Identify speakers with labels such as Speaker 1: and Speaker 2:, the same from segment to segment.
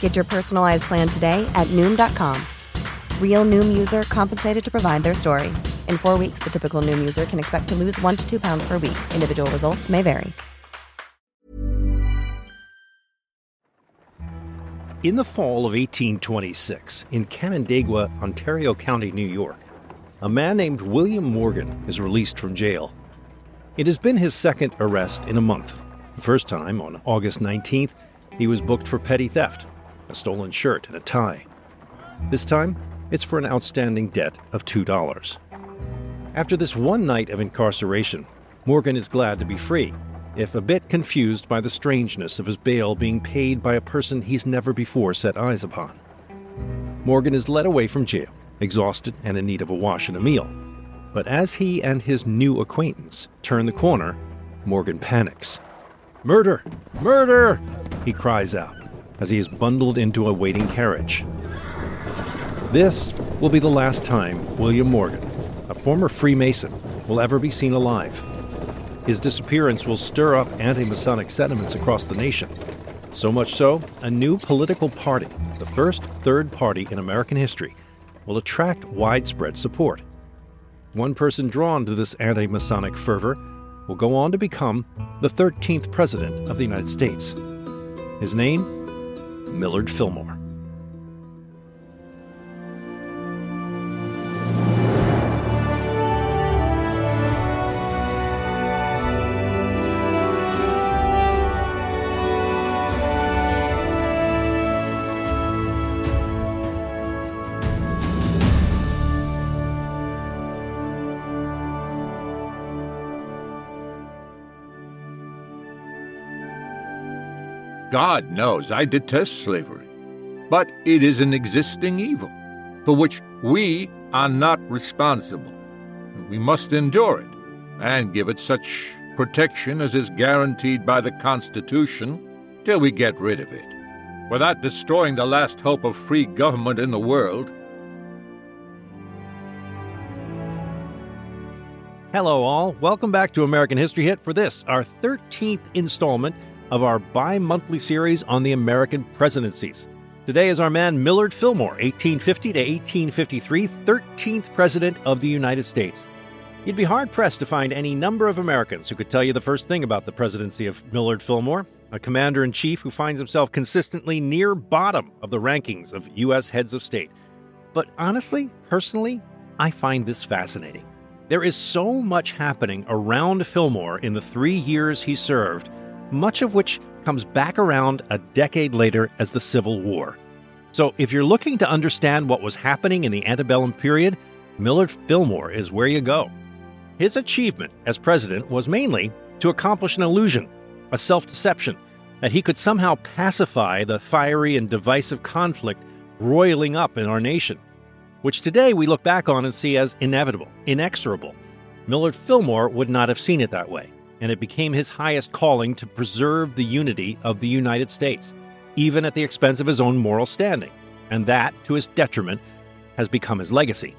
Speaker 1: Get your personalized plan today at Noom.com. Real Noom user compensated to provide their story. In four weeks, the typical Noom user can expect to lose one to two pounds per week. Individual results may vary.
Speaker 2: In the fall of 1826, in Canandaigua, Ontario County, New York, a man named William Morgan is released from jail. It has been his second arrest in a month. The first time, on August 19th, he was booked for petty theft, a stolen shirt and a tie. This time, it's for an outstanding debt of $2. After this one night of incarceration, Morgan is glad to be free if a bit confused by the strangeness of his bail being paid by a person he's never before set eyes upon. Morgan is led away from jail, exhausted and in need of a wash and a meal. But as he and his new acquaintance turn the corner, Morgan panics. Murder! Murder! He cries out as he is bundled into a waiting carriage. This will be the last time William Morgan, a former Freemason, will ever be seen alive. His disappearance will stir up anti Masonic sentiments across the nation. So much so, a new political party, the first third party in American history, will attract widespread support. One person drawn to this anti Masonic fervor will go on to become the 13th President of the United States. His name? Millard Fillmore.
Speaker 3: God knows I detest slavery, but it is an existing evil for which we are not responsible. We must endure it and give it such protection as is guaranteed by the Constitution till we get rid of it, without destroying the last hope of free government in the world.
Speaker 2: Hello, all. Welcome back to American History Hit for this, our 13th installment of our bi monthly series on the American presidencies. Today is our man Millard Fillmore, 1850 to 1853, 13th President of the United States. You'd be hard pressed to find any number of Americans who could tell you the first thing about the presidency of Millard Fillmore, a commander in chief who finds himself consistently near bottom of the rankings of U.S. heads of state. But honestly, personally, I find this fascinating. There is so much happening around Fillmore in the three years he served much of which comes back around a decade later as the Civil War. So, if you're looking to understand what was happening in the antebellum period, Millard Fillmore is where you go. His achievement as president was mainly to accomplish an illusion, a self deception, that he could somehow pacify the fiery and divisive conflict roiling up in our nation, which today we look back on and see as inevitable, inexorable. Millard Fillmore would not have seen it that way and it became his highest calling to preserve the unity of the United States, even at the expense of his own moral standing. And that, to his detriment, has become his legacy.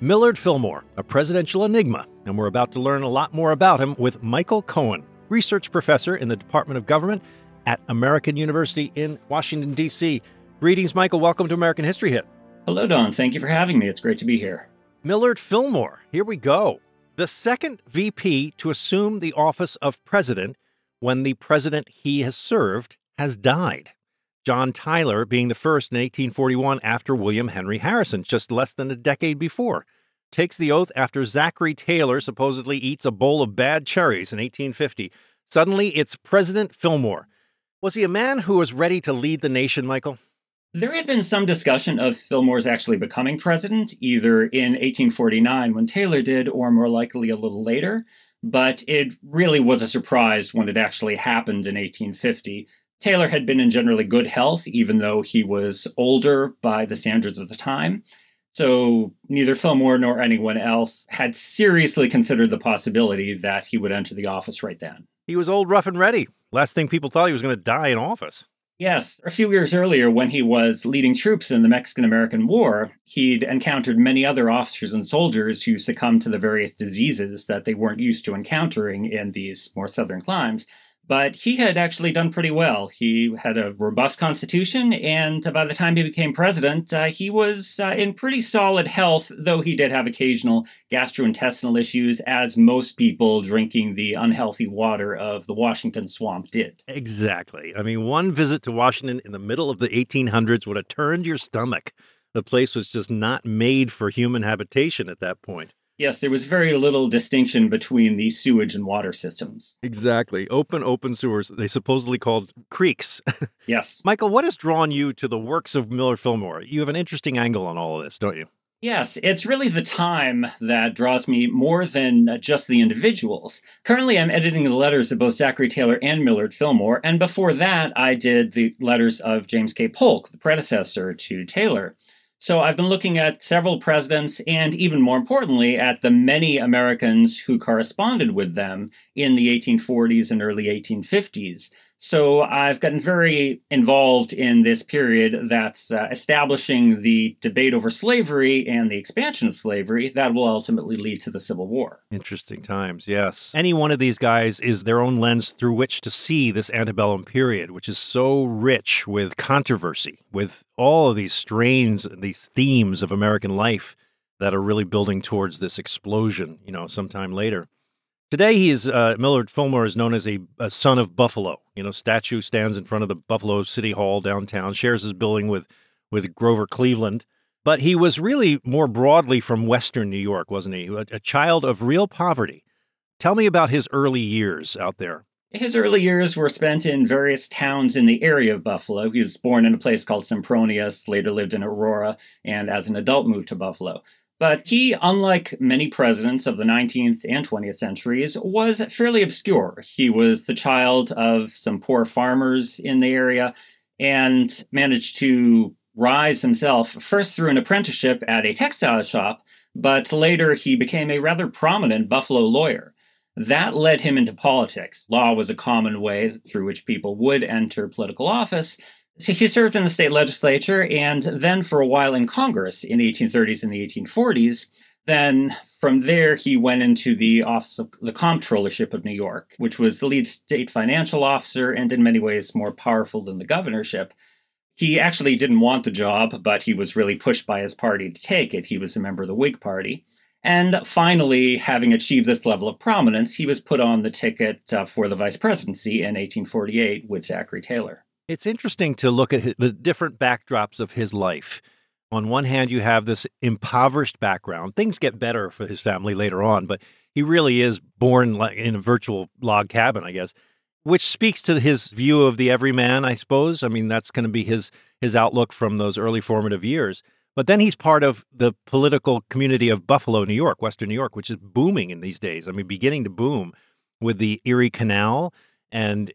Speaker 2: Millard Fillmore, a presidential enigma, and we're about to learn a lot more about him with Michael Cohen, research professor in the Department of Government at American University in Washington, D.C. Greetings, Michael. Welcome to American History Hit.
Speaker 4: Hello, Don. Thank you for having me. It's great to be here.
Speaker 2: Millard Fillmore, here we go the second VP to assume the office of president when the president he has served has died. John Tyler being the first in 1841 after William Henry Harrison, just less than a decade before. Takes the oath after Zachary Taylor supposedly eats a bowl of bad cherries in 1850. Suddenly, it's President Fillmore. Was he a man who was ready to lead the nation, Michael?
Speaker 4: There had been some discussion of Fillmore's actually becoming president, either in 1849 when Taylor did, or more likely a little later. But it really was a surprise when it actually happened in 1850. Taylor had been in generally good health, even though he was older by the standards of the time. So neither Fillmore nor anyone else had seriously considered the possibility that he would enter the office right then.
Speaker 2: He was old, rough, and ready. Last thing people thought he was going to die in office.
Speaker 4: Yes, a few years earlier, when he was leading troops in the Mexican American War, he'd encountered many other officers and soldiers who succumbed to the various diseases that they weren't used to encountering in these more southern climes. But he had actually done pretty well. He had a robust constitution, and by the time he became president, uh, he was uh, in pretty solid health, though he did have occasional gastrointestinal issues, as most people drinking the unhealthy water of the Washington swamp did.
Speaker 2: Exactly. I mean, one visit to Washington in the middle of the 1800s would have turned your stomach. The place was just not made for human habitation at that point.
Speaker 4: Yes, there was very little distinction between the sewage and water systems.
Speaker 2: Exactly. Open, open sewers. They supposedly called creeks.
Speaker 4: yes.
Speaker 2: Michael, what has drawn you to the works of Millard Fillmore? You have an interesting angle on all of this, don't you?
Speaker 4: Yes, it's really the time that draws me more than just the individuals. Currently, I'm editing the letters of both Zachary Taylor and Millard Fillmore, and before that, I did the letters of James K. Polk, the predecessor to Taylor. So I've been looking at several presidents and even more importantly at the many Americans who corresponded with them in the 1840s and early 1850s. So I've gotten very involved in this period that's uh, establishing the debate over slavery and the expansion of slavery that will ultimately lead to the Civil War.
Speaker 2: Interesting times, yes. Any one of these guys is their own lens through which to see this antebellum period, which is so rich with controversy, with all of these strains, these themes of American life that are really building towards this explosion, you know, sometime later. Today, he's uh, Millard Fillmore is known as a, a, son of Buffalo. You know, statue stands in front of the Buffalo City Hall downtown, shares his building with with Grover Cleveland. But he was really more broadly from Western New York, wasn't he? A, a child of real poverty. Tell me about his early years out there.
Speaker 4: His early years were spent in various towns in the area of Buffalo. He was born in a place called Sempronius, later lived in Aurora, and as an adult moved to Buffalo. But he, unlike many presidents of the 19th and 20th centuries, was fairly obscure. He was the child of some poor farmers in the area and managed to rise himself first through an apprenticeship at a textile shop, but later he became a rather prominent Buffalo lawyer. That led him into politics. Law was a common way through which people would enter political office, so he served in the state legislature and then for a while in Congress in the 1830s and the 1840s. Then from there, he went into the office of the Comptrollership of New York, which was the lead state financial officer and in many ways more powerful than the governorship. He actually didn't want the job, but he was really pushed by his party to take it. He was a member of the Whig Party. And finally, having achieved this level of prominence, he was put on the ticket uh, for the vice presidency in 1848 with Zachary Taylor.
Speaker 2: It's interesting to look at the different backdrops of his life. On one hand, you have this impoverished background. Things get better for his family later on, but he really is born in a virtual log cabin, I guess, which speaks to his view of the everyman, I suppose. I mean, that's going to be his his outlook from those early formative years. But then he's part of the political community of Buffalo, New York, Western New York, which is booming in these days. I mean, beginning to boom with the Erie Canal and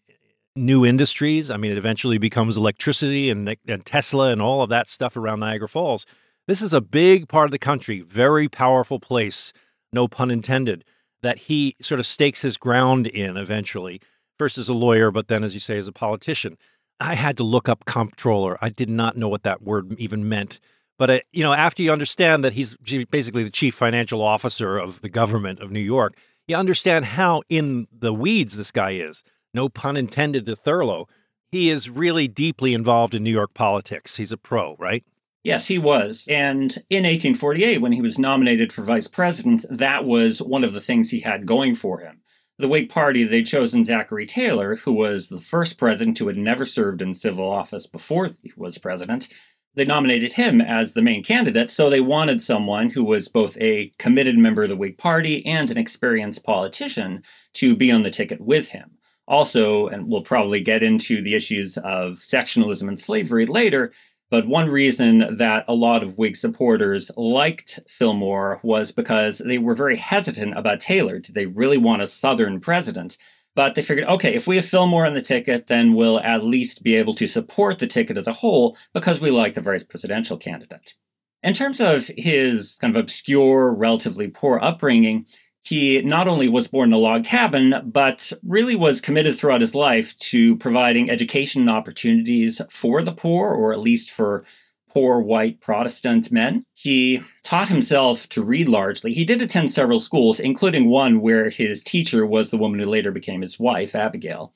Speaker 2: new industries. I mean, it eventually becomes electricity and, and Tesla and all of that stuff around Niagara Falls. This is a big part of the country, very powerful place, no pun intended, that he sort of stakes his ground in eventually, first as a lawyer, but then, as you say, as a politician. I had to look up comptroller. I did not know what that word even meant. But, uh, you know, after you understand that he's basically the chief financial officer of the government of New York, you understand how in the weeds this guy is no pun intended to Thurlow, he is really deeply involved in New York politics. He's a pro, right?
Speaker 4: Yes, he was. And in 1848, when he was nominated for vice president, that was one of the things he had going for him. the Whig Party, they'd chosen Zachary Taylor, who was the first president who had never served in civil office before he was president. They nominated him as the main candidate, so they wanted someone who was both a committed member of the Whig Party and an experienced politician to be on the ticket with him. Also, and we'll probably get into the issues of sectionalism and slavery later, but one reason that a lot of Whig supporters liked Fillmore was because they were very hesitant about Taylor. Did they really want a Southern president? But they figured, okay, if we have Fillmore on the ticket, then we'll at least be able to support the ticket as a whole because we like the vice presidential candidate. In terms of his kind of obscure, relatively poor upbringing, he not only was born in a log cabin, but really was committed throughout his life to providing education opportunities for the poor, or at least for poor white Protestant men. He taught himself to read largely. He did attend several schools, including one where his teacher was the woman who later became his wife, Abigail.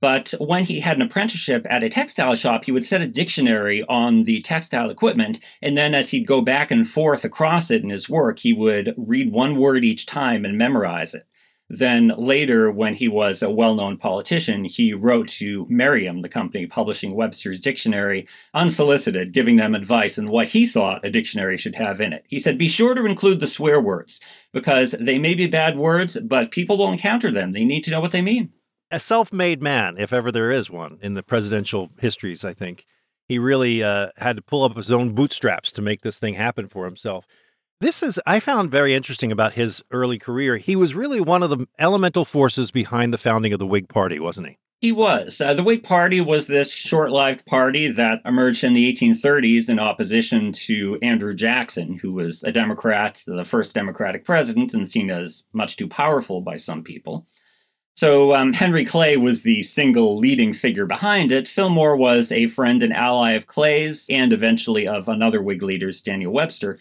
Speaker 4: But when he had an apprenticeship at a textile shop, he would set a dictionary on the textile equipment. And then as he'd go back and forth across it in his work, he would read one word each time and memorize it. Then later, when he was a well known politician, he wrote to Merriam, the company publishing Webster's dictionary, unsolicited, giving them advice on what he thought a dictionary should have in it. He said, Be sure to include the swear words, because they may be bad words, but people will encounter them. They need to know what they mean
Speaker 2: a self-made man, if ever there is one in the presidential histories. I think he really uh, had to pull up his own bootstraps to make this thing happen for himself. This is I found very interesting about his early career. He was really one of the elemental forces behind the founding of the Whig Party, wasn't he?
Speaker 4: He was. Uh, the Whig Party was this short lived party that emerged in the 1830s in opposition to Andrew Jackson, who was a Democrat, the first Democratic president, and seen as much too powerful by some people. So um, Henry Clay was the single leading figure behind it. Fillmore was a friend and ally of Clay's and eventually of another Whig leaders, Daniel Webster.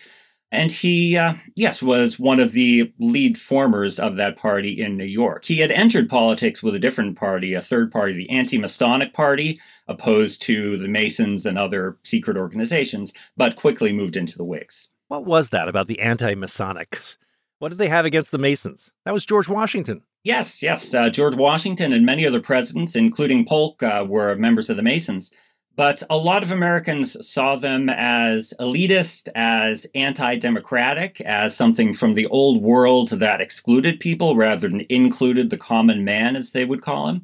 Speaker 4: And he, uh, yes, was one of the lead formers of that party in New York. He had entered politics with a different party, a third party, the Anti Masonic Party, opposed to the Masons and other secret organizations, but quickly moved into the Whigs.
Speaker 2: What was that about the Anti Masonics? What did they have against the Masons? That was George Washington.
Speaker 4: Yes, yes. Uh, George Washington and many other presidents, including Polk, uh, were members of the Masons. But a lot of Americans saw them as elitist, as anti democratic, as something from the old world that excluded people rather than included the common man, as they would call him.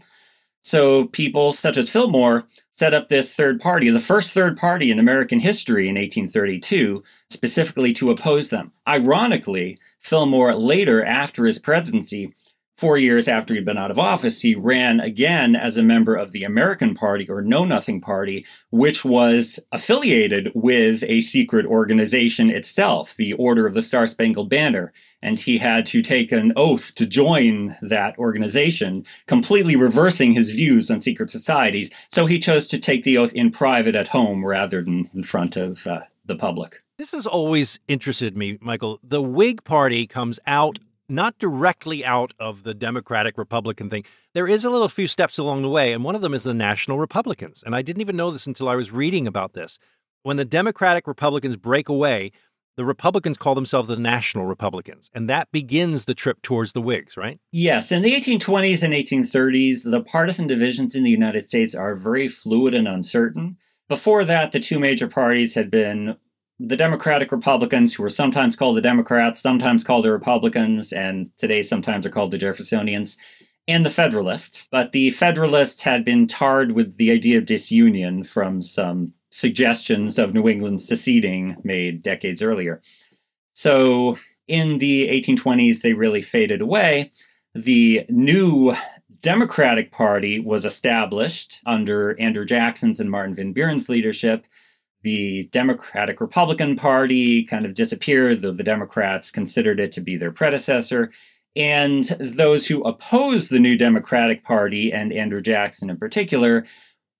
Speaker 4: So people such as Fillmore set up this third party, the first third party in American history in 1832, specifically to oppose them. Ironically, Fillmore later, after his presidency, Four years after he'd been out of office, he ran again as a member of the American Party or Know Nothing Party, which was affiliated with a secret organization itself, the Order of the Star Spangled Banner. And he had to take an oath to join that organization, completely reversing his views on secret societies. So he chose to take the oath in private at home rather than in front of uh, the public.
Speaker 2: This has always interested me, Michael. The Whig Party comes out not directly out of the Democratic Republican thing. There is a little few steps along the way, and one of them is the National Republicans. And I didn't even know this until I was reading about this. When the Democratic Republicans break away, the Republicans call themselves the National Republicans, and that begins the trip towards the Whigs, right?
Speaker 4: Yes. In the 1820s and 1830s, the partisan divisions in the United States are very fluid and uncertain. Before that, the two major parties had been the Democratic Republicans, who were sometimes called the Democrats, sometimes called the Republicans, and today sometimes are called the Jeffersonians, and the Federalists. But the Federalists had been tarred with the idea of disunion from some suggestions of New England seceding made decades earlier. So in the 1820s, they really faded away. The new Democratic Party was established under Andrew Jackson's and Martin Van Buren's leadership the Democratic Republican Party kind of disappeared, though the Democrats considered it to be their predecessor. And those who opposed the new Democratic Party, and Andrew Jackson in particular,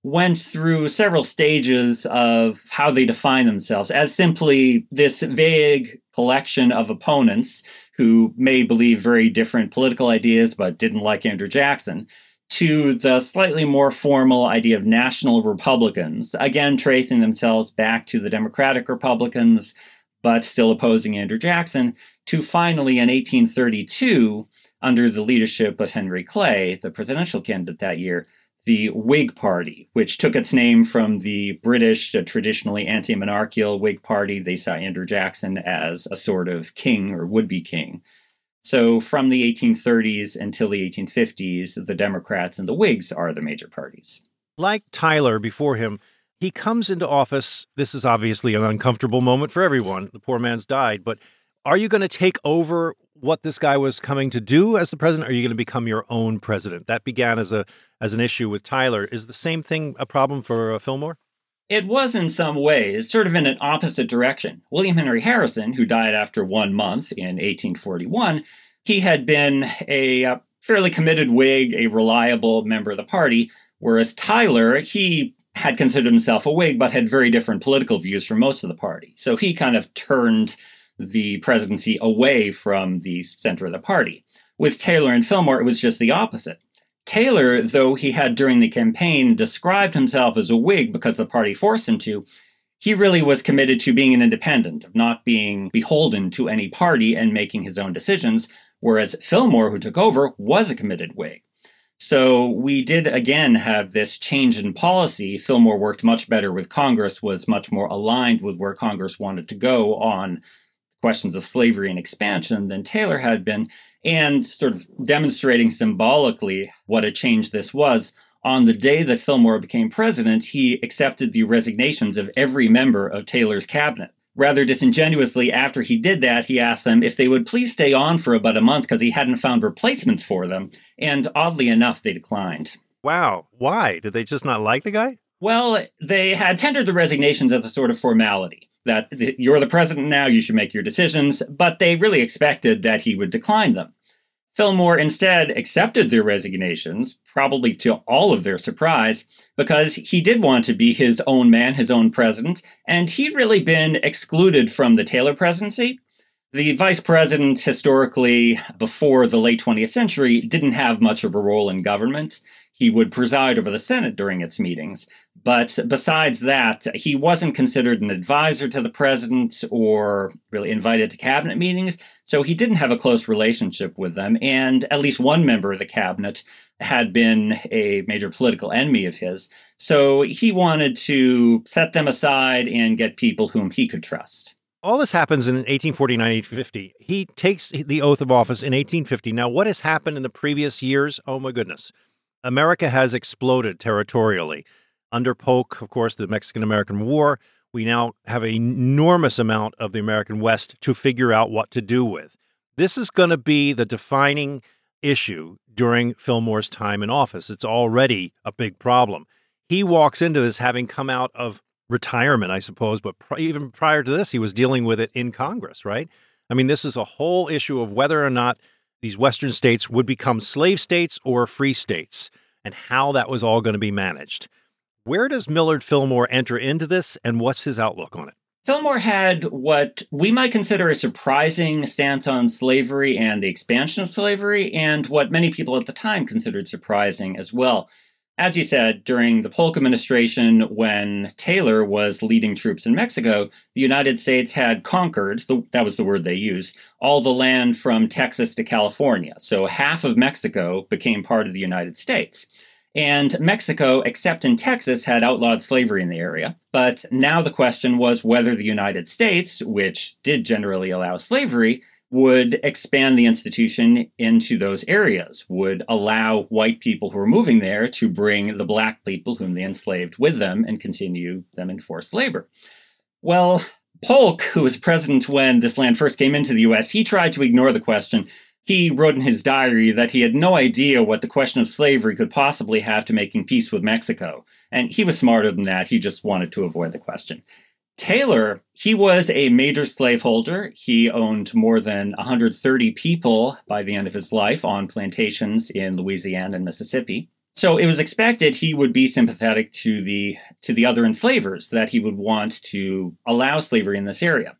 Speaker 4: went through several stages of how they define themselves as simply this vague collection of opponents who may believe very different political ideas but didn't like Andrew Jackson to the slightly more formal idea of national Republicans, again tracing themselves back to the Democratic Republicans, but still opposing Andrew Jackson, to finally in 1832 under the leadership of Henry Clay, the presidential candidate that year, the Whig Party, which took its name from the British, traditionally anti monarchical Whig Party. They saw Andrew Jackson as a sort of king or would be king. So, from the 1830s until the 1850s, the Democrats and the Whigs are the major parties.
Speaker 2: Like Tyler before him, he comes into office. This is obviously an uncomfortable moment for everyone. The poor man's died. But are you going to take over what this guy was coming to do as the president? Are you going to become your own president? That began as a as an issue with Tyler. Is the same thing a problem for uh, Fillmore?
Speaker 4: It was in some ways, sort of in an opposite direction. William Henry Harrison, who died after one month in 1841, he had been a, a uh, fairly committed Whig, a reliable member of the party, whereas Tyler, he had considered himself a Whig, but had very different political views from most of the party. So he kind of turned the presidency away from the center of the party. With Taylor and Fillmore, it was just the opposite. Taylor, though he had during the campaign described himself as a Whig because the party forced him to, he really was committed to being an independent, of not being beholden to any party and making his own decisions, whereas Fillmore, who took over, was a committed Whig. So we did again have this change in policy. Fillmore worked much better with Congress, was much more aligned with where Congress wanted to go on questions of slavery and expansion than Taylor had been, and sort of demonstrating symbolically what a change this was. On the day that Fillmore became president, he accepted the resignations of every member of Taylor's cabinet rather disingenuously, after he did that, he asked them if they would please stay on for about a month because he hadn't found replacements for them. And oddly enough, they declined.
Speaker 2: Wow. Why? Did they just not like the guy?
Speaker 4: Well, they had tendered the resignations as a sort of formality that you're the president now, you should make your decisions, but they really expected that he would decline them. Fillmore instead accepted their resignations, probably to all of their surprise, because he did want to be his own man, his own president, and he'd really been excluded from the Taylor presidency. The vice president, historically, before the late 20th century, didn't have much of a role in government. He would preside over the Senate during its meetings. But besides that, he wasn't considered an advisor to the president or really invited to cabinet meetings. So he didn't have a close relationship with them. And at least one member of the cabinet had been a major political enemy of his. So he wanted to set them aside and get people whom he could trust.
Speaker 2: All this happens in 1849 1850. He takes the oath of office in 1850. Now, what has happened in the previous years? Oh, my goodness. America has exploded territorially. Under Polk, of course, the Mexican American War, we now have an enormous amount of the American West to figure out what to do with. This is going to be the defining issue during Fillmore's time in office. It's already a big problem. He walks into this having come out of retirement, I suppose, but pr- even prior to this, he was dealing with it in Congress, right? I mean, this is a whole issue of whether or not these Western states would become slave states or free states and how that was all going to be managed. Where does Millard Fillmore enter into this, and what's his outlook on it?
Speaker 4: Fillmore had what we might consider a surprising stance on slavery and the expansion of slavery, and what many people at the time considered surprising as well. As you said, during the Polk administration, when Taylor was leading troops in Mexico, the United States had conquered, the, that was the word they used, all the land from Texas to California. So half of Mexico became part of the United States. And Mexico, except in Texas, had outlawed slavery in the area. But now the question was whether the United States, which did generally allow slavery, would expand the institution into those areas, would allow white people who were moving there to bring the black people whom they enslaved with them and continue them in forced labor. Well, Polk, who was president when this land first came into the US, he tried to ignore the question he wrote in his diary that he had no idea what the question of slavery could possibly have to making peace with Mexico. And he was smarter than that. He just wanted to avoid the question. Taylor, he was a major slaveholder. He owned more than 130 people by the end of his life on plantations in Louisiana and Mississippi. So it was expected he would be sympathetic to the to the other enslavers that he would want to allow slavery in this area.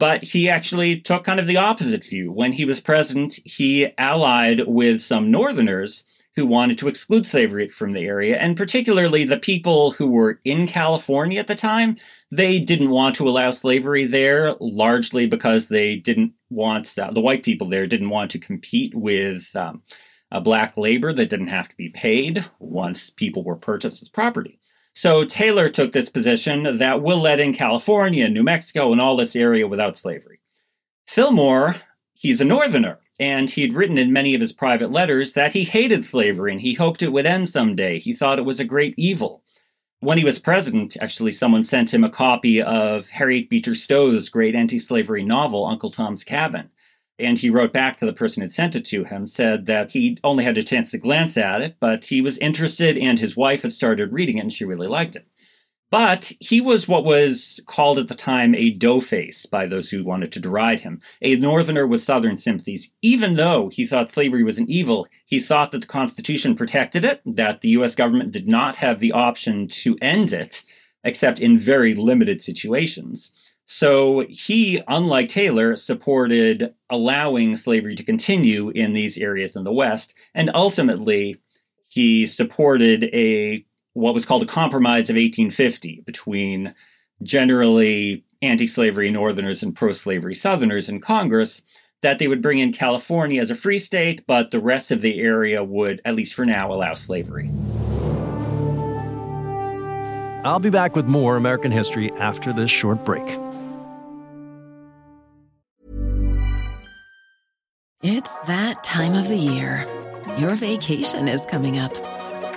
Speaker 4: But he actually took kind of the opposite view. When he was president, he allied with some Northerners who wanted to exclude slavery from the area, and particularly the people who were in California at the time. They didn't want to allow slavery there, largely because they didn't want uh, the white people there didn't want to compete with um, black labor that didn't have to be paid once people were purchased as property. So Taylor took this position that we'll let in California, New Mexico, and all this area without slavery. Fillmore, he's a northerner, and he had written in many of his private letters that he hated slavery and he hoped it would end someday. He thought it was a great evil. When he was president, actually, someone sent him a copy of Harriet Beecher Stowe's great anti slavery novel, Uncle Tom's Cabin. And he wrote back to the person who'd sent it to him, said that he only had a chance to glance at it, but he was interested, and his wife had started reading it, and she really liked it. But he was what was called at the time a doughface by those who wanted to deride him, a northerner with southern sympathies. Even though he thought slavery was an evil, he thought that the Constitution protected it, that the US government did not have the option to end it, except in very limited situations. So he, unlike Taylor, supported allowing slavery to continue in these areas in the West, and ultimately he supported a what was called a compromise of 1850 between generally anti-slavery Northerners and pro-slavery Southerners in Congress that they would bring in California as a free state, but the rest of the area would, at least for now, allow slavery.
Speaker 2: I'll be back with more American history after this short break.
Speaker 5: It's that time of the year. Your vacation is coming up.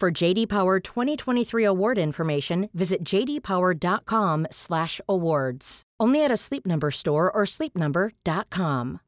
Speaker 6: For JD Power 2023 award information, visit jdpower.com/awards. Only at a Sleep Number store or sleepnumber.com.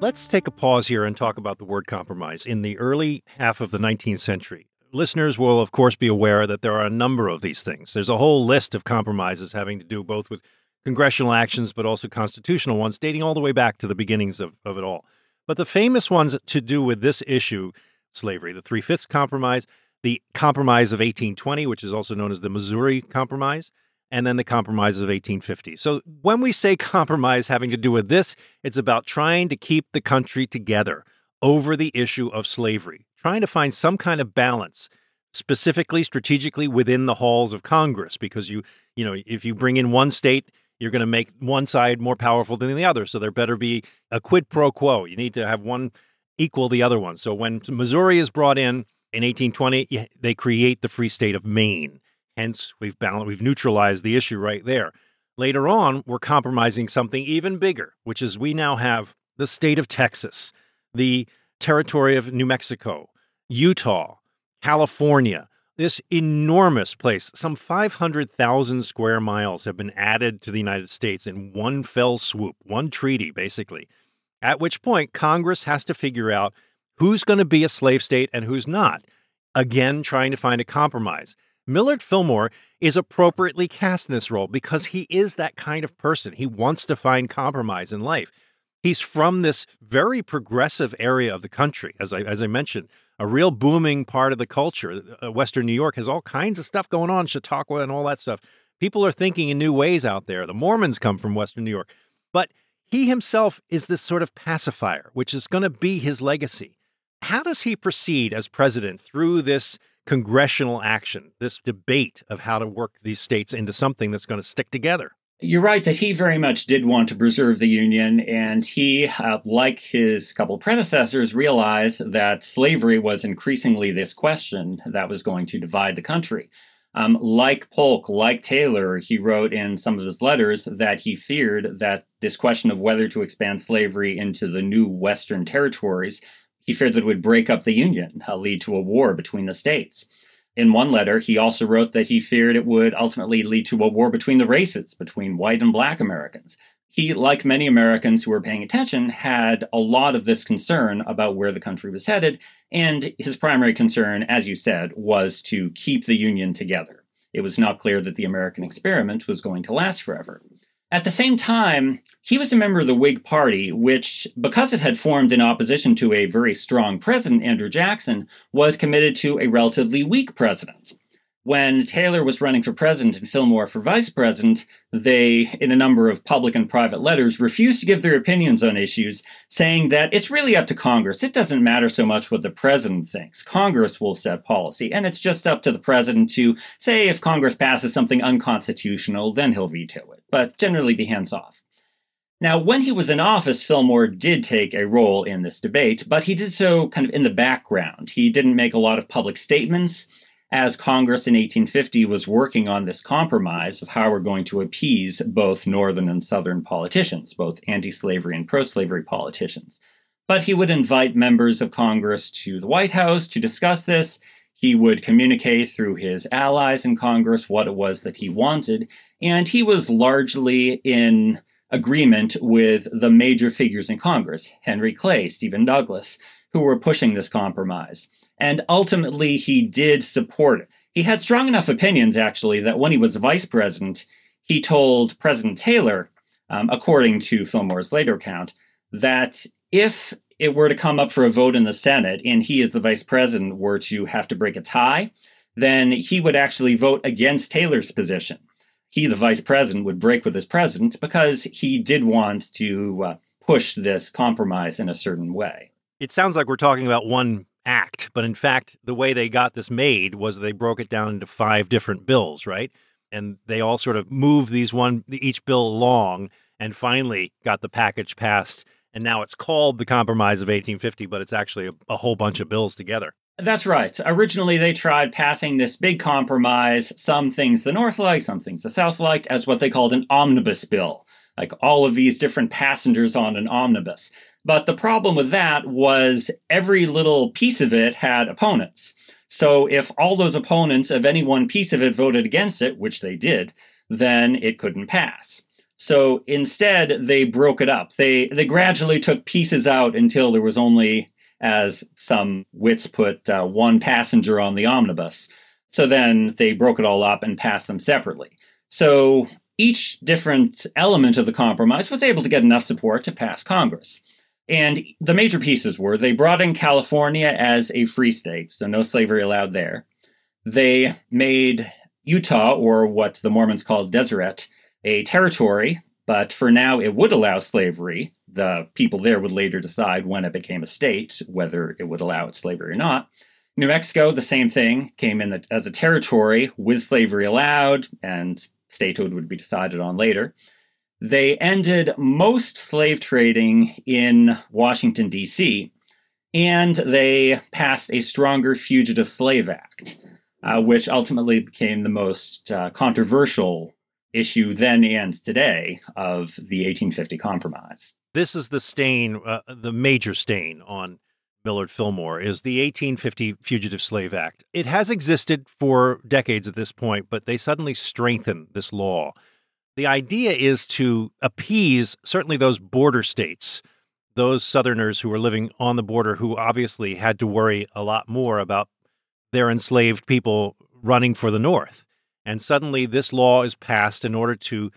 Speaker 2: Let's take a pause here and talk about the word compromise. In the early half of the 19th century, listeners will, of course, be aware that there are a number of these things. There's a whole list of compromises having to do both with congressional actions, but also constitutional ones, dating all the way back to the beginnings of, of it all. But the famous ones to do with this issue, slavery, the Three Fifths Compromise, the Compromise of 1820, which is also known as the Missouri Compromise, and then the compromises of 1850. So when we say compromise having to do with this, it's about trying to keep the country together over the issue of slavery, trying to find some kind of balance specifically strategically within the halls of Congress because you you know if you bring in one state you're going to make one side more powerful than the other so there better be a quid pro quo. You need to have one equal the other one. So when Missouri is brought in in 1820 they create the free state of Maine. Hence, we've balanced, we've neutralized the issue right there. Later on, we're compromising something even bigger, which is we now have the state of Texas, the territory of New Mexico, Utah, California, this enormous place. Some 500,000 square miles have been added to the United States in one fell swoop, one treaty, basically. At which point, Congress has to figure out who's going to be a slave state and who's not. Again, trying to find a compromise. Millard Fillmore is appropriately cast in this role because he is that kind of person. He wants to find compromise in life. He's from this very progressive area of the country, as I as I mentioned, a real booming part of the culture. Uh, Western New York has all kinds of stuff going on, Chautauqua and all that stuff. People are thinking in new ways out there. The Mormons come from Western New York, but he himself is this sort of pacifier, which is going to be his legacy. How does he proceed as president through this congressional action, this debate of how to work these states into something that's going to stick together?
Speaker 4: You're right that he very much did want to preserve the Union, and he, uh, like his couple predecessors, realized that slavery was increasingly this question that was going to divide the country. Um, like Polk, like Taylor, he wrote in some of his letters that he feared that this question of whether to expand slavery into the new Western territories, he feared that it would break up the Union, uh, lead to a war between the states. In one letter, he also wrote that he feared it would ultimately lead to a war between the races, between white and black Americans. He, like many Americans who were paying attention, had a lot of this concern about where the country was headed, and his primary concern, as you said, was to keep the Union together. It was not clear that the American experiment was going to last forever. At the same time, he was a member of the Whig Party, which, because it had formed in opposition to a very strong president, Andrew Jackson, was committed to a relatively weak president when Taylor was running for president and Fillmore for vice president, they, in a number of public and private letters, refused to give their opinions on issues, saying that it's really up to Congress. It doesn't matter so much what the president thinks. Congress will set policy, and it's just up to the president to say if Congress passes something unconstitutional, then he'll veto it, but generally be hands off. Now, when he was in office, Fillmore did take a role in this debate, but he did so kind of in the background. He didn't make a lot of public statements as Congress in 1850 was working on this compromise of how we're going to appease both Northern and Southern politicians, both anti slavery and pro slavery politicians. But he would invite members of Congress to the White House to discuss this. He would communicate through his allies in Congress what it was that he wanted, and he was largely in agreement with the major figures in Congress Henry Clay, Stephen Douglas, who were pushing this compromise. And ultimately, he did support it. He had strong enough opinions, actually, that when he was vice president, he told President Taylor, um, according to Fillmore's later account, that if it were to come up for a vote in the Senate and he, as the vice president, were to have to break a tie, then he would actually vote against Taylor's position. He, the vice president, would break with his president because he did want to uh, push this compromise in a certain way.
Speaker 2: It sounds like we're talking about one act. But in fact, the way they got this made was they broke it down into five different bills, right? And they all sort of moved these one each bill along and finally got the package passed. And now it's called the Compromise of 1850, but it's actually a, a whole bunch of bills together.
Speaker 4: That's right. Originally, they tried passing this big compromise, some things the North liked, some things the South liked, as what they called an omnibus bill. Like all of these different passengers on an omnibus. But the problem with that was every little piece of it had opponents. So if all those opponents of any one piece of it voted against it, which they did, then it couldn't pass. So instead, they broke it up. They they gradually took pieces out until there was only, as some wits put, uh, one passenger on the omnibus. So then they broke it all up and passed them separately. So each different element of the compromise was able to get enough support to pass Congress. And the major pieces were they brought in California as a free state, so no slavery allowed there. They made Utah, or what the Mormons called Deseret, a territory, but for now it would allow slavery. The people there would later decide when it became a state whether it would allow slavery or not. New Mexico, the same thing, came in as a territory with slavery allowed, and statehood would be decided on later. They ended most slave trading in Washington, D.C., and they passed a stronger Fugitive Slave Act, uh, which ultimately became the most uh, controversial issue then and today of the 1850 Compromise.
Speaker 2: This is the stain, uh, the major stain on Millard Fillmore is the 1850 Fugitive Slave Act. It has existed for decades at this point, but they suddenly strengthened this law the idea is to appease certainly those border states, those Southerners who were living on the border who obviously had to worry a lot more about their enslaved people running for the North. And suddenly this law is passed in order to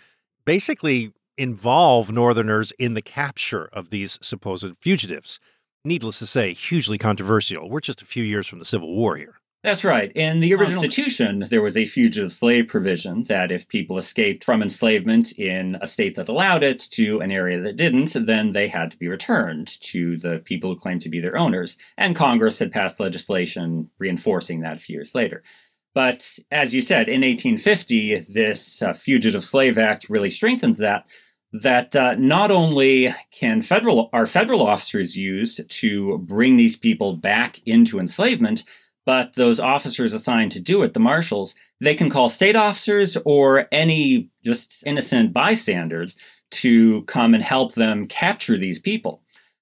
Speaker 2: basically involve Northerners in the capture of these supposed fugitives. Needless to say, hugely controversial. We're just a few years from the Civil War here.
Speaker 4: That's right. In the original Constitution, there was a fugitive slave provision that if people escaped from enslavement in a state that allowed it to an area that didn't, then they had to be returned to the people who claimed to be their owners. And Congress had passed legislation reinforcing that a few years later. But as you said, in 1850, this uh, Fugitive Slave Act really strengthens that. That uh, not only can federal are federal officers used to bring these people back into enslavement, but those officers assigned to do it, the marshals, they can call state officers or any just innocent bystanders to come and help them capture these people.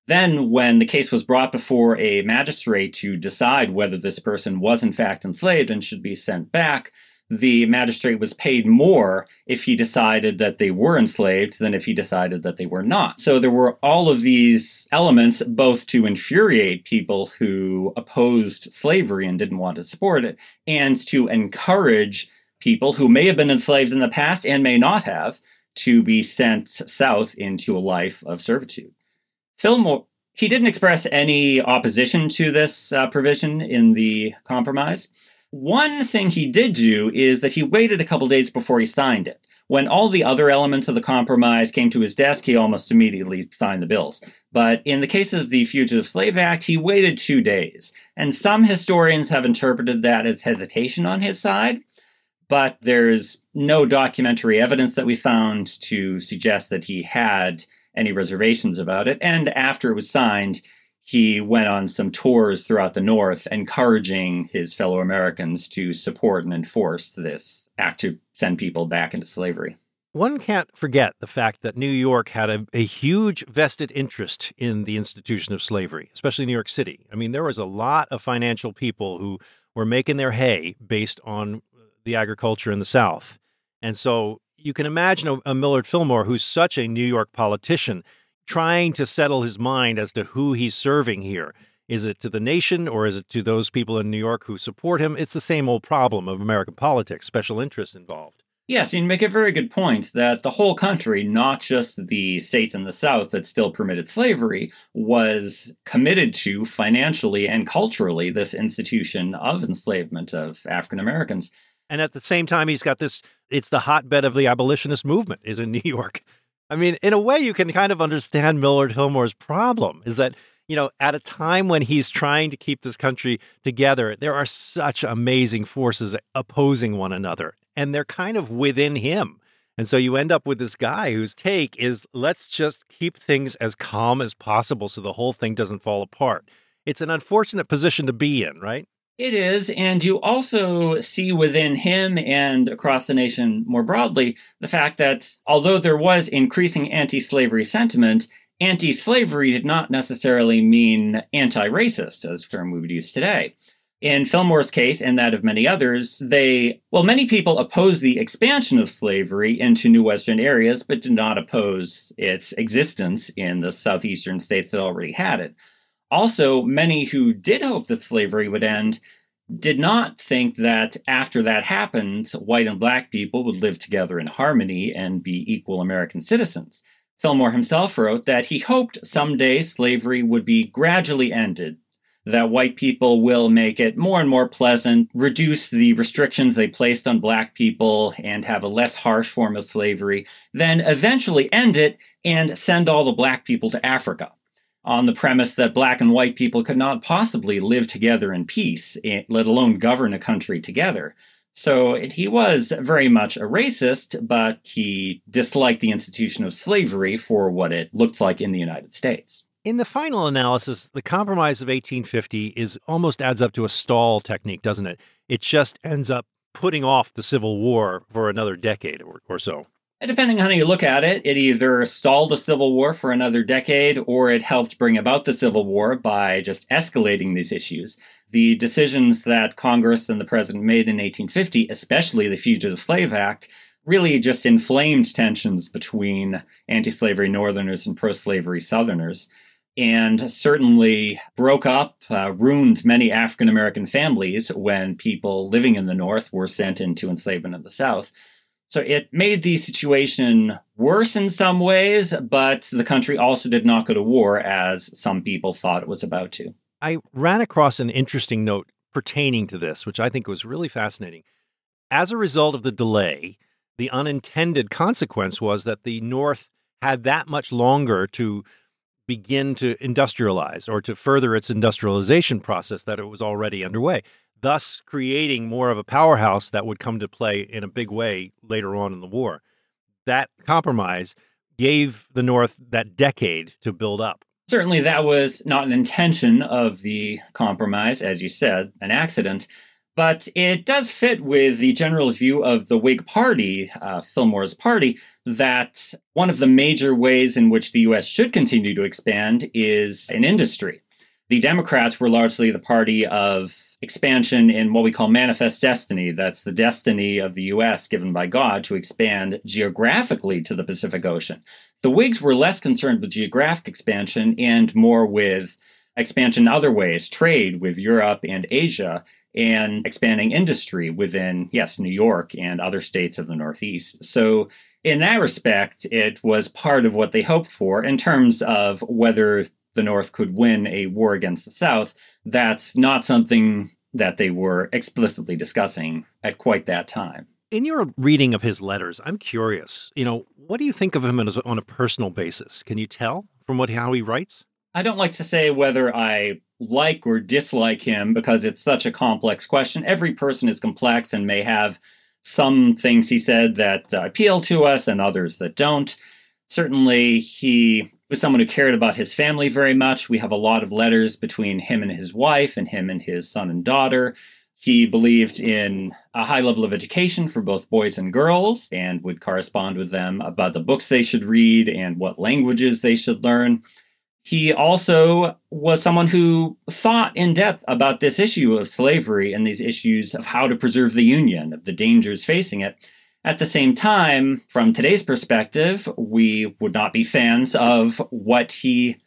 Speaker 4: Then, when the case was brought before a magistrate to decide whether this person was in fact enslaved and should be sent back, the magistrate was paid more if he decided that they were enslaved than if he decided that they were not. So there were all of these elements, both to infuriate people who opposed slavery and didn't want to support it, and to encourage people who may have been enslaved in the past and may not have to be sent south into a life of servitude. Fillmore, he didn't express any opposition to this uh, provision in the compromise. One thing he did do is that he waited a couple days before he signed it. When all the other elements of the compromise came to his desk, he almost immediately signed the bills. But in the case of the Fugitive Slave Act, he waited two days. And some historians have interpreted that as hesitation on his side, but there's no documentary evidence that we found to suggest that he had any reservations about it. And after it was signed, he went on some tours throughout the North, encouraging his fellow Americans to support and enforce this act to send people back into slavery.
Speaker 2: One can't forget the fact that New York had a, a, huge vested interest in the institution of slavery, especially New York City. I mean, there was a lot of financial people who were making their hay based on the agriculture in the South. And so you can imagine a, a Millard Fillmore, who's such a New York politician, trying to settle his mind as to who he's serving here. Is it to the nation or is it to those people in New York who support him? It's the same old problem of American politics, special interests involved.
Speaker 4: Yes, you make a very good point that the whole country, not just the states in the South that still permitted slavery, was committed to financially and culturally this institution of enslavement of African Americans.
Speaker 2: And at the same time, he's got this it's the hotbed of the abolitionist movement, is in New York. I mean, in a way, you can kind of understand Millard Fillmore's problem is that, you know, at a time when he's trying to keep this country together, there are such amazing forces opposing one another, and they're kind of within him. And so you end up with this guy whose take is let's just keep things as calm as possible so the whole thing doesn't fall apart. It's an unfortunate position to be in, right?
Speaker 4: It is, and you also see within him and across the nation more broadly the fact that although there was increasing anti slavery sentiment, anti slavery did not necessarily mean anti racist, as term we would use today. In Fillmore's case and that of many others, they, well, many people opposed the expansion of slavery into new Western areas, but did not oppose its existence in the southeastern states that already had it. Also, many who did hope that slavery would end did not think that after that happened, white and black people would live together in harmony and be equal American citizens. Fillmore himself wrote that he hoped someday slavery would be gradually ended, that white people will make it more and more pleasant, reduce the restrictions they placed on black people, and have a less harsh form of slavery, then eventually end it and send all the black people to Africa on the premise that black and white people could not possibly live together in peace, eh, let alone govern a country together. So he was very much a racist, but he disliked the institution of slavery for what it looked like in the United States.
Speaker 2: In the final analysis, the Compromise of 1850 is almost adds up to a stall technique, doesn't it? It just ends up putting off the Civil War for another decade or, or so.
Speaker 4: Depending on how you look at it, it either stalled the Civil War for another decade or it helped bring about the Civil War by just escalating these issues. The decisions that Congress and the president made in 1850, especially the Fugitive Slave Act, really just inflamed tensions between anti slavery Northerners and pro slavery Southerners. and certainly broke up, uh, ruined many African American families when people living in the North were sent into enslavement in the South. So it made the situation worse in some ways, but the country also did not go to war as some people thought it was about to.
Speaker 2: I ran across an interesting note pertaining to this, which I think was really fascinating. As a result of the delay, the unintended consequence was that the North had that much longer to begin to industrialize or to further its industrialization process that it was already underway, thus creating more of a powerhouse that would come to play in a big way later on in the war. That compromise gave the North that decade to build up.
Speaker 4: Certainly, that was not an intention of the compromise, as you said, an accident. But it does fit with the general view of the Whig Party, uh, Fillmore's party, that one of the major ways in which the US should continue to expand is in industry. The Democrats were largely the party of expansion in what we call manifest destiny. That's the destiny of the US given by God to expand geographically to the Pacific Ocean. The Whigs were less concerned with geographic expansion and more with expansion other ways, trade with Europe and Asia, and expanding industry within, yes, New York and other states of the Northeast. So, in that respect, it was part of what they hoped for in terms of whether the North could win a war against the South. That's not something that they were explicitly discussing at quite that time.
Speaker 2: In your reading of his letters, I'm curious. You know, what do you think of him as, on a personal basis? Can you tell from what how he writes?
Speaker 4: I don't like to say whether I like or dislike him because it's such a complex question. Every person is complex and may have some things he said that uh, appeal to us and others that don't. Certainly, he was someone who cared about his family very much. We have a lot of letters between him and his wife and him and his son and daughter. He believed in a high level of education for both boys and girls and would correspond with them about the books they should read and what languages they should learn. He also was someone who thought in depth about this issue of slavery and these issues of how to preserve the Union, of the dangers facing it. At the same time, from today's perspective, we would not be fans of what he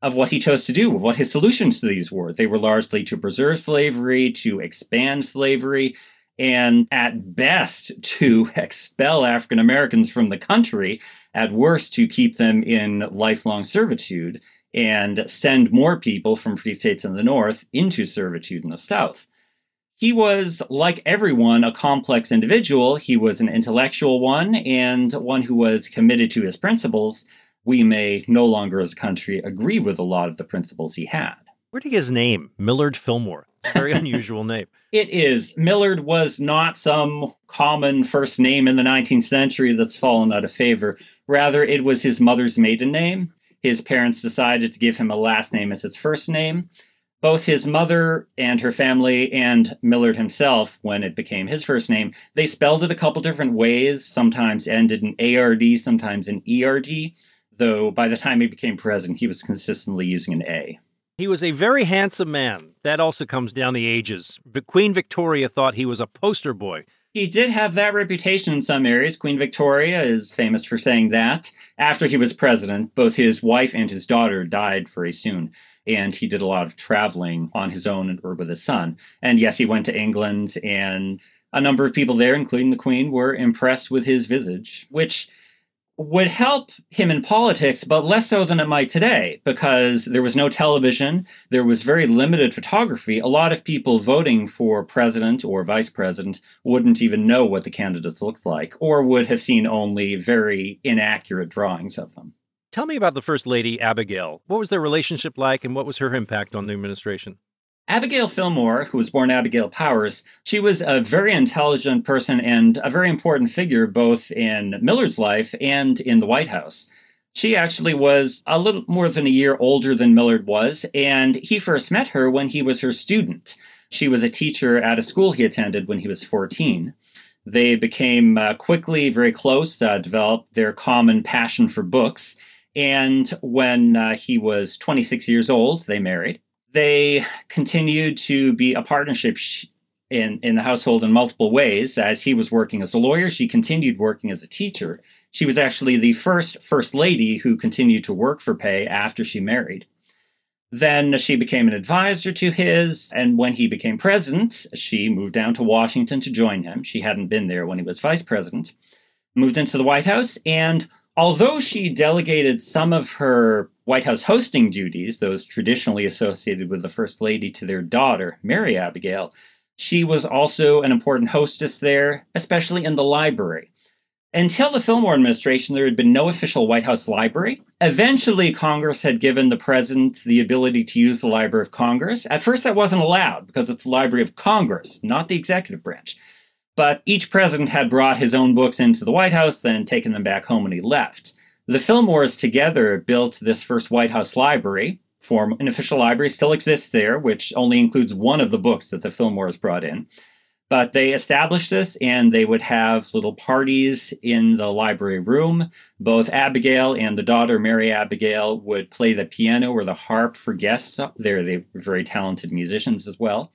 Speaker 4: of what he chose to do, of what his solutions to these were. They were largely to preserve slavery, to expand slavery, and at best to expel African Americans from the country, at worst to keep them in lifelong servitude and send more people from free states in the North into servitude in the South. He was, like everyone, a complex individual. He was an intellectual one and one who was committed to his principles, we may no longer as a country agree with a lot of the principles he had.
Speaker 2: Where did he get his name? Millard Fillmore. Very unusual name.
Speaker 4: It is. Millard was not some common first name in the 19th century that's fallen out of favor. Rather, it was his mother's maiden name. His parents decided to give him a last name as his first name. Both his mother and her family, and Millard himself, when it became his first name, they spelled it a couple different ways, sometimes ended in ARD, sometimes in ERD though by the time he became president, he was consistently using an A.
Speaker 2: He was a very handsome man. That also comes down the ages. Queen Victoria thought he was a poster boy.
Speaker 4: He did have that reputation in some areas. Queen Victoria is famous for saying that. After he was president, both his wife and his daughter died very soon. And he did a lot of traveling on his own or with his son. And yes, he went to England, and a number of people there, including the Queen, were impressed with his visage, which would help him in politics, but less so than it might today, because there was no television, there was very limited photography. A lot of people voting for president or vice president wouldn't even know what the candidates looked like, or would have seen only very inaccurate drawings of them.
Speaker 2: Tell me about the First Lady, Abigail. What was their relationship like, and what was her impact on the administration?
Speaker 4: Abigail Fillmore, who was born Abigail Powers, she was a very intelligent person and a very important figure both in Millard's life and in the White House. She actually was a little more than a year older than Millard was, and he first met her when he was her student. She was a teacher at a school he attended when he was 14. They became uh, quickly very close, uh, developed their common passion for books, and when uh, he was 26 years old, they married they continued to be a partnership in, in the household in multiple ways. As he was working as a lawyer, she continued working as a teacher. She was actually the first first lady who continued to work for pay after she married. Then she became an advisor to his, and when he became president, she moved down to Washington to join him. She hadn't been there when he was vice president. Moved into the White House, and although she delegated some of her White House hosting duties, those traditionally associated with the First Lady, to their daughter, Mary Abigail, she was also an important hostess there, especially in the library. Until the Fillmore administration, there had been no official White House library. Eventually, Congress had given the president the ability to use the Library of Congress. At first, that wasn't allowed because it's the Library of Congress, not the executive branch. But each president had brought his own books into the White House, then taken them back home when he left. The Fillmores together built this first White House library. Form an official library still exists there, which only includes one of the books that the Fillmores brought in. But they established this and they would have little parties in the library room. Both Abigail and the daughter, Mary Abigail, would play the piano or the harp for guests up there. They were very talented musicians as well.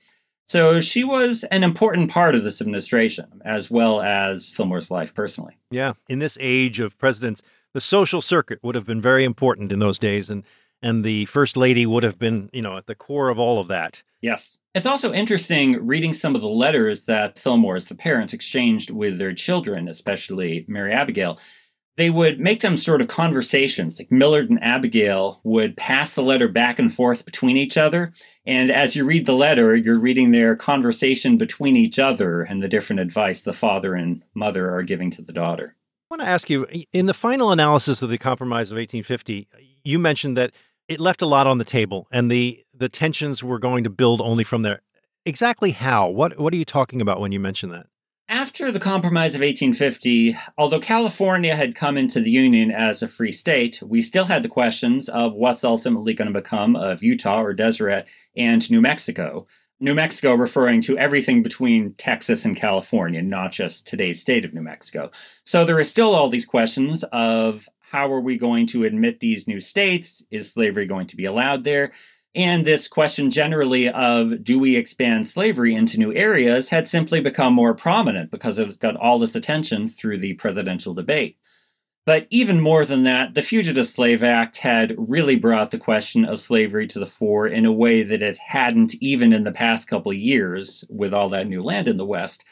Speaker 4: So she was an important part of this administration, as well as Fillmore's life personally.
Speaker 2: Yeah. In this age of presidents, the social circuit would have been very important in those days. And and the first lady would have been, you know, at the core of all of that.
Speaker 4: Yes. It's also interesting reading some of the letters that Fillmore's, the parents, exchanged with their children, especially Mary Abigail. They would make them sort of conversations. Like Millard and Abigail would pass the letter back and forth between each other. And as you read the letter, you're reading their conversation between each other and the different advice the father and mother are giving to the daughter.
Speaker 2: I want to ask you in the final analysis of the Compromise of 1850, you mentioned that it left a lot on the table and the the tensions were going to build only from there exactly how what what are you talking about when you mention that
Speaker 4: after the compromise of 1850 although california had come into the union as a free state we still had the questions of what's ultimately going to become of utah or deseret and new mexico new mexico referring to everything between texas and california not just today's state of new mexico so there are still all these questions of how are we going to admit these new states? Is slavery going to be allowed there? And this question generally of do we expand slavery into new areas had simply become more prominent because it got all this attention through the presidential debate. But even more than that, the Fugitive Slave Act had really brought the question of slavery to the fore in a way that it hadn't even in the past couple of years with all that new land in the West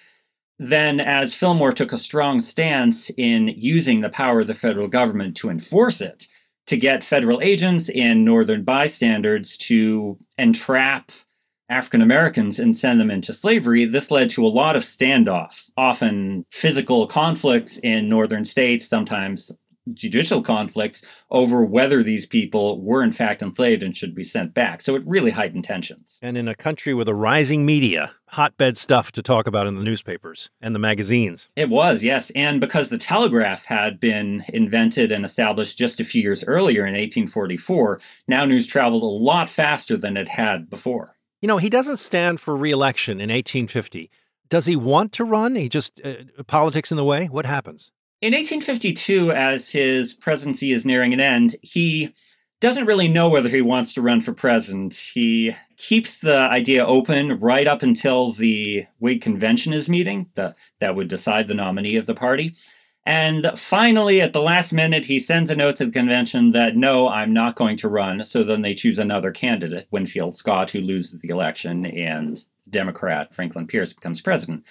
Speaker 4: then, as Fillmore took a strong stance in using the power of the federal government to enforce it, to get federal agents and northern bystanders to entrap African Americans and send them into slavery, this led to a lot of standoffs, often physical conflicts in northern states, sometimes judicial conflicts over whether these people were in fact enslaved and should be sent back. So it really heightened tensions.
Speaker 2: And in a country with a rising media, hotbed stuff to talk about in the newspapers and the magazines.
Speaker 4: It was, yes. And because the telegraph had been invented and established just a few years earlier in 1844, now news traveled a lot faster than it had before.
Speaker 2: You know, he doesn't stand for reelection in 1850. Does he want to run? He just uh, politics in the way? What happens?
Speaker 4: In 1852, as his presidency is nearing an end, he doesn't really know whether he wants to run for president. He keeps the idea open right up until the Whig convention is meeting, the, that would decide the nominee of the party. And finally, at the last minute, he sends a note to the convention that no, I'm not going to run. So then they choose another candidate, Winfield Scott, who loses the election, and Democrat Franklin Pierce becomes president.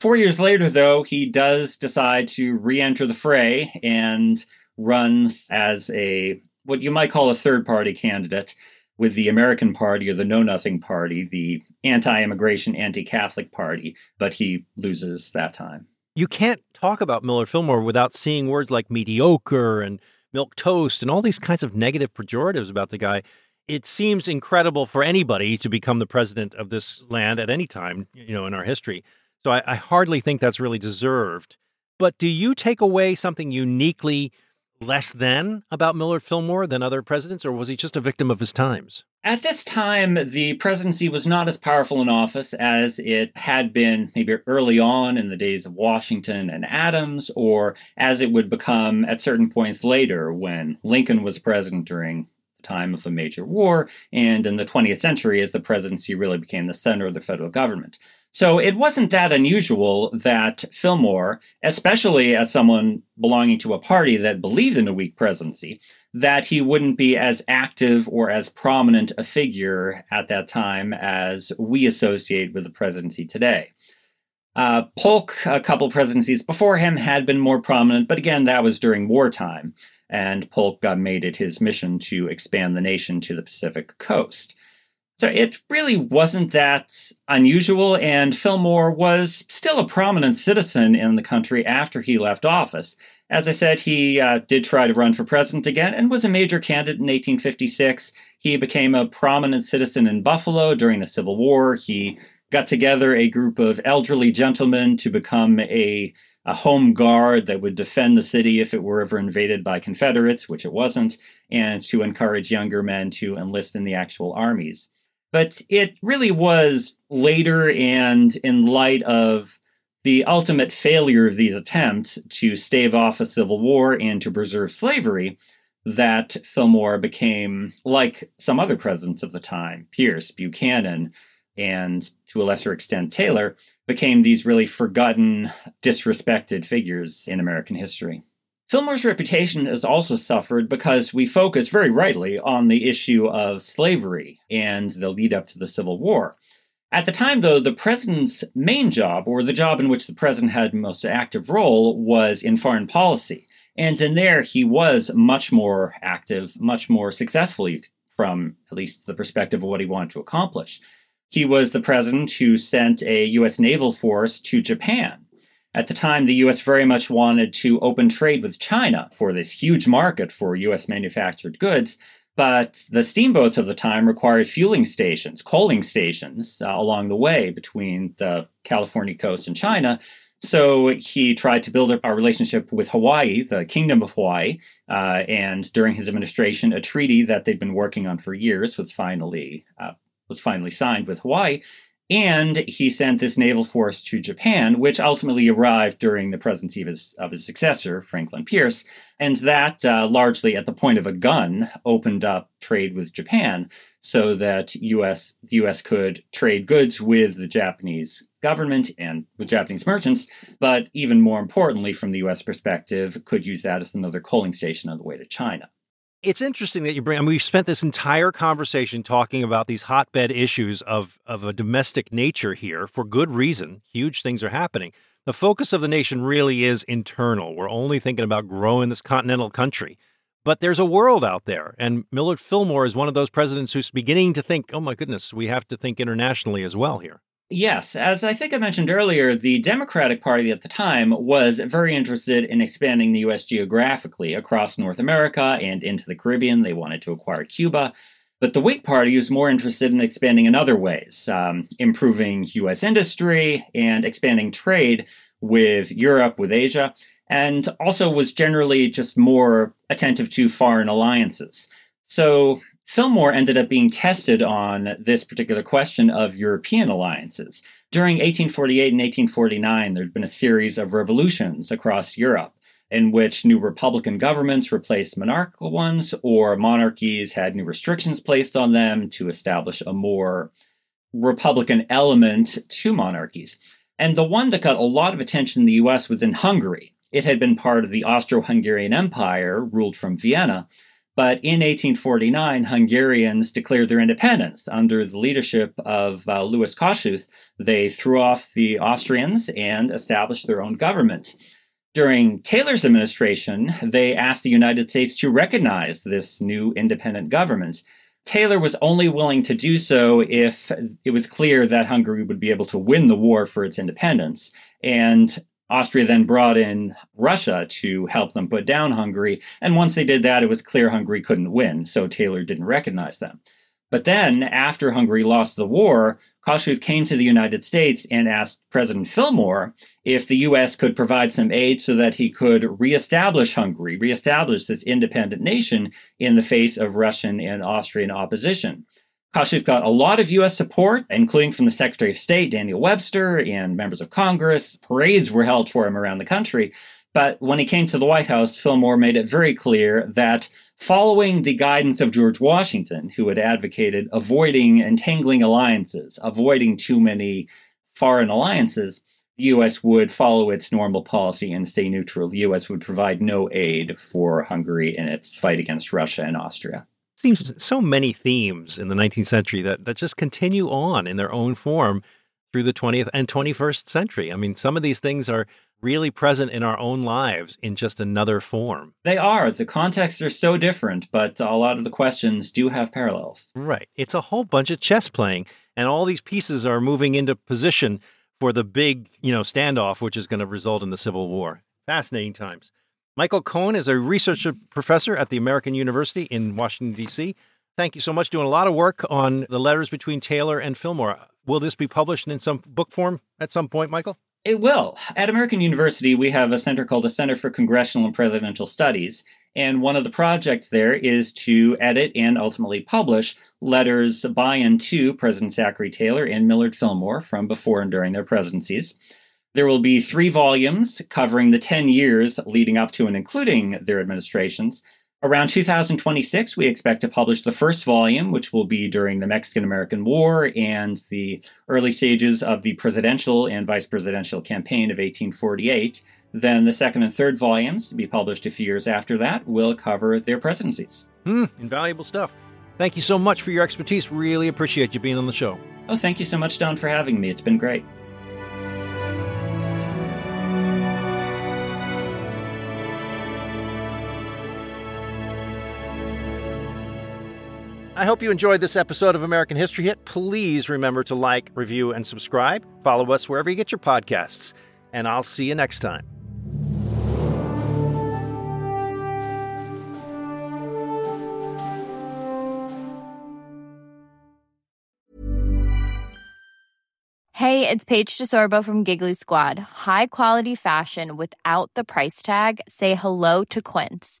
Speaker 4: Four years later, though, he does decide to re enter the fray and runs as a what you might call a third party candidate with the American Party or the Know Nothing Party, the anti immigration, anti Catholic party, but he loses that time.
Speaker 2: You can't talk about Millard Fillmore without seeing words like mediocre and milk toast and all these kinds of negative pejoratives about the guy. It seems incredible for anybody to become the president of this land at any time, you know, in our history. So I, I hardly think that's really deserved. But do you take away something uniquely less than about Millard Fillmore than other presidents, or was he just a victim of his times?
Speaker 4: At this time, the presidency was not as powerful in office as it had been maybe early on in the days of Washington and Adams, or as it would become at certain points later when Lincoln was president during the time of a major war, and in the 20th century as the presidency really became the center of the federal government. So it wasn't that unusual that Fillmore, especially as someone belonging to a party that believed in a weak presidency, that he wouldn't be as active or as prominent a figure at that time as we associate with the presidency today. Uh, Polk, a couple presidencies before him, had been more prominent, but again, that was during wartime, and Polk uh, made it his mission to expand the nation to the Pacific coast. So it really wasn't that unusual, and Fillmore was still a prominent citizen in the country after he left office. As I said, he uh, did try to run for president again and was a major candidate in 1856. He became a prominent citizen in Buffalo during the Civil War. He got together a group of elderly gentlemen to become a, a home guard that would defend the city if it were ever invaded by Confederates, which it wasn't, and to encourage younger men to enlist in the actual armies. But it really was later and in light of the ultimate failure of these attempts to stave off a civil war and to preserve slavery that Fillmore became like some other presidents of the time Pierce, Buchanan, and to a lesser extent Taylor, became these really forgotten, disrespected figures in American history. Fillmore's reputation has also suffered because we focus very rightly on the issue of slavery and the lead up to the Civil War. At the time, though, the president's main job, or the job in which the president had most active role, was in foreign policy. And in there, he was much more active, much more successfully from at least the perspective of what he wanted to accomplish. He was the president who sent a U.S. naval force to Japan at the time, the US very much wanted to open trade with China for this huge market for US manufactured goods, but the steamboats of the time required fueling stations, coaling stations uh, along the way between the California coast and China. So he tried to build up a relationship with Hawaii, the Kingdom of Hawaii, uh, and during his administration, a treaty that they'd been working on for years was finally uh, was finally signed with Hawaii. And he sent this naval force to Japan, which ultimately arrived during the presidency of his, of his successor, Franklin Pierce. And that, uh, largely at the point of a gun, opened up trade with Japan so that US, the US could trade goods with the Japanese government and with Japanese merchants, but even more importantly, from the US perspective, could use that as another coaling station on the way to China
Speaker 2: it's interesting that you bring. I mean, we've spent this entire conversation talking about these hotbed issues of of a domestic nature here for good reason. Huge things are happening. The focus of the nation really is internal. We're only thinking about growing this continental country. But there's a world out there, and Millard Fillmore is one of those presidents who's beginning to think, "Oh my goodness, we have to think internationally as well here."
Speaker 4: Yes, as I think I mentioned earlier, the Democratic Party at the time was very interested in expanding the U.S. geographically across North America and into the Caribbean. They wanted to acquire Cuba. But the Whig Party was more interested in expanding in other ways, um, improving U.S. industry and expanding trade with Europe, with Asia, and also was generally just more attentive to foreign alliances. So Fillmore ended up being tested on this particular question of European alliances. During 1848 and 1849, there had been a series of revolutions across Europe in which new republican governments replaced monarchical ones, or monarchies had new restrictions placed on them to establish a more republican element to monarchies. And the one that got a lot of attention in the US was in Hungary. It had been part of the Austro Hungarian Empire, ruled from Vienna. But in 1849, Hungarians declared their independence under the leadership of uh, Louis Kossuth. They threw off the Austrians and established their own government. During Taylor's administration, they asked the United States to recognize this new independent government. Taylor was only willing to do so if it was clear that Hungary would be able to win the war for its independence. And Austria then brought in Russia to help them put down Hungary. And once they did that, it was clear Hungary couldn't win, so Taylor didn't recognize them. But then, after Hungary lost the war, Kossuth came to the United States and asked President Fillmore if the U.S. could provide some aid so that he could reestablish Hungary, reestablish this independent nation in the face of Russian and Austrian opposition. Kossuth got a lot of U.S. support, including from the Secretary of State, Daniel Webster, and members of Congress. Parades were held for him around the country. But when he came to the White House, Fillmore made it very clear that following the guidance of George Washington, who had advocated avoiding entangling alliances, avoiding too many foreign alliances, the U.S. would follow its normal policy and stay neutral. The U.S. would provide no aid for Hungary in its fight against Russia and Austria.
Speaker 2: Seems so many themes in the 19th century that, that just continue on in their own form through the 20th and 21st century. I mean, some of these things are really present in our own lives in just another form.
Speaker 4: They are. The contexts are so different, but a lot of the questions do have parallels.
Speaker 2: Right. It's a whole bunch of chess playing, and all these pieces are moving into position for the big, you know, standoff, which is going to result in the Civil War. Fascinating times. Michael Cohen is a research professor at the American University in Washington, D.C. Thank you so much. Doing a lot of work on the letters between Taylor and Fillmore. Will this be published in some book form at some point, Michael?
Speaker 4: It will. At American University, we have a center called the Center for Congressional and Presidential Studies. And one of the projects there is to edit and ultimately publish letters by and to President Zachary Taylor and Millard Fillmore from before and during their presidencies. There will be three volumes covering the 10 years leading up to and including their administrations. Around 2026, we expect to publish the first volume, which will be during the Mexican American War and the early stages of the presidential and vice presidential campaign of 1848. Then the second and third volumes, to be published a few years after that, will cover their presidencies.
Speaker 2: Hmm, invaluable stuff. Thank you so much for your expertise. Really appreciate you being on the show.
Speaker 4: Oh, thank you so much, Don, for having me. It's been great.
Speaker 2: I hope you enjoyed this episode of American History Hit. Please remember to like, review, and subscribe. Follow us wherever you get your podcasts. And I'll see you next time.
Speaker 7: Hey, it's Paige DeSorbo from Giggly Squad. High quality fashion without the price tag? Say hello to Quince.